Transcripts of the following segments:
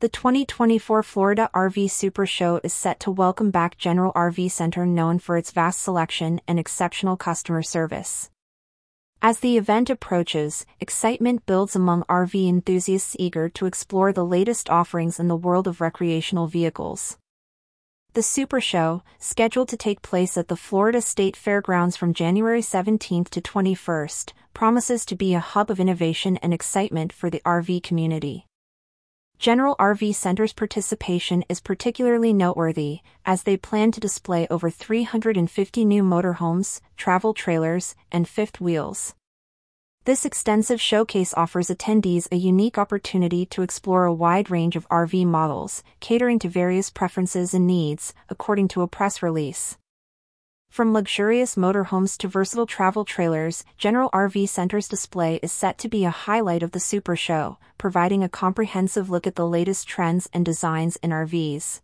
The 2024 Florida RV Super Show is set to welcome back General RV Center known for its vast selection and exceptional customer service. As the event approaches, excitement builds among RV enthusiasts eager to explore the latest offerings in the world of recreational vehicles. The Super Show, scheduled to take place at the Florida State Fairgrounds from January 17 to 21, promises to be a hub of innovation and excitement for the RV community. General RV Center's participation is particularly noteworthy, as they plan to display over 350 new motorhomes, travel trailers, and fifth wheels. This extensive showcase offers attendees a unique opportunity to explore a wide range of RV models, catering to various preferences and needs, according to a press release. From luxurious motorhomes to versatile travel trailers, General RV Center's display is set to be a highlight of the Super Show, providing a comprehensive look at the latest trends and designs in RVs.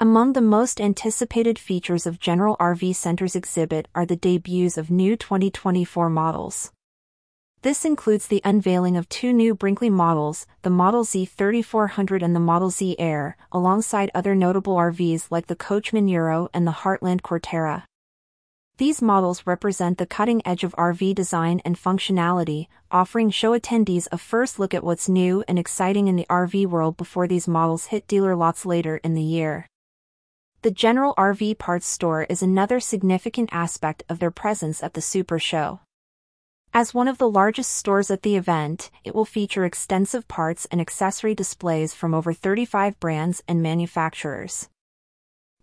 Among the most anticipated features of General RV Center's exhibit are the debuts of new 2024 models. This includes the unveiling of two new Brinkley models, the Model Z 3400 and the Model Z Air, alongside other notable RVs like the Coachmen Euro and the Heartland Corterra. These models represent the cutting edge of RV design and functionality, offering show attendees a first look at what's new and exciting in the RV world before these models hit dealer lots later in the year. The General RV Parts Store is another significant aspect of their presence at the Super Show. As one of the largest stores at the event, it will feature extensive parts and accessory displays from over 35 brands and manufacturers.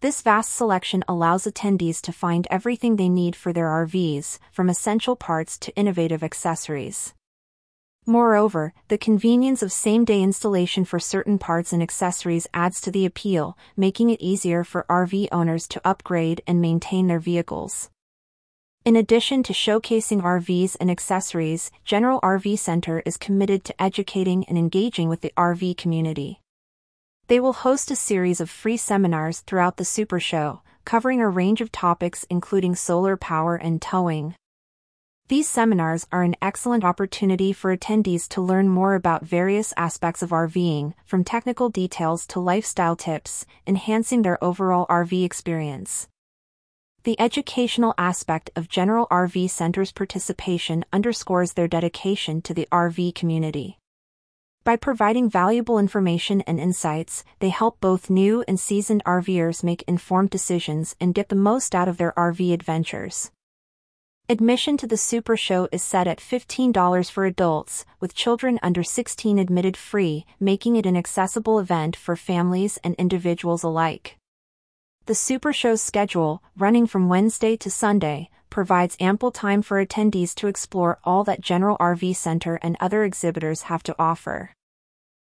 This vast selection allows attendees to find everything they need for their RVs, from essential parts to innovative accessories. Moreover, the convenience of same-day installation for certain parts and accessories adds to the appeal, making it easier for RV owners to upgrade and maintain their vehicles. In addition to showcasing RVs and accessories, General RV Center is committed to educating and engaging with the RV community. They will host a series of free seminars throughout the Super Show, covering a range of topics including solar power and towing. These seminars are an excellent opportunity for attendees to learn more about various aspects of RVing, from technical details to lifestyle tips, enhancing their overall RV experience. The educational aspect of General RV Center's participation underscores their dedication to the RV community. By providing valuable information and insights, they help both new and seasoned RVers make informed decisions and get the most out of their RV adventures. Admission to the Super Show is set at $15 for adults, with children under 16 admitted free, making it an accessible event for families and individuals alike. The Super Show's schedule, running from Wednesday to Sunday, provides ample time for attendees to explore all that General RV Center and other exhibitors have to offer.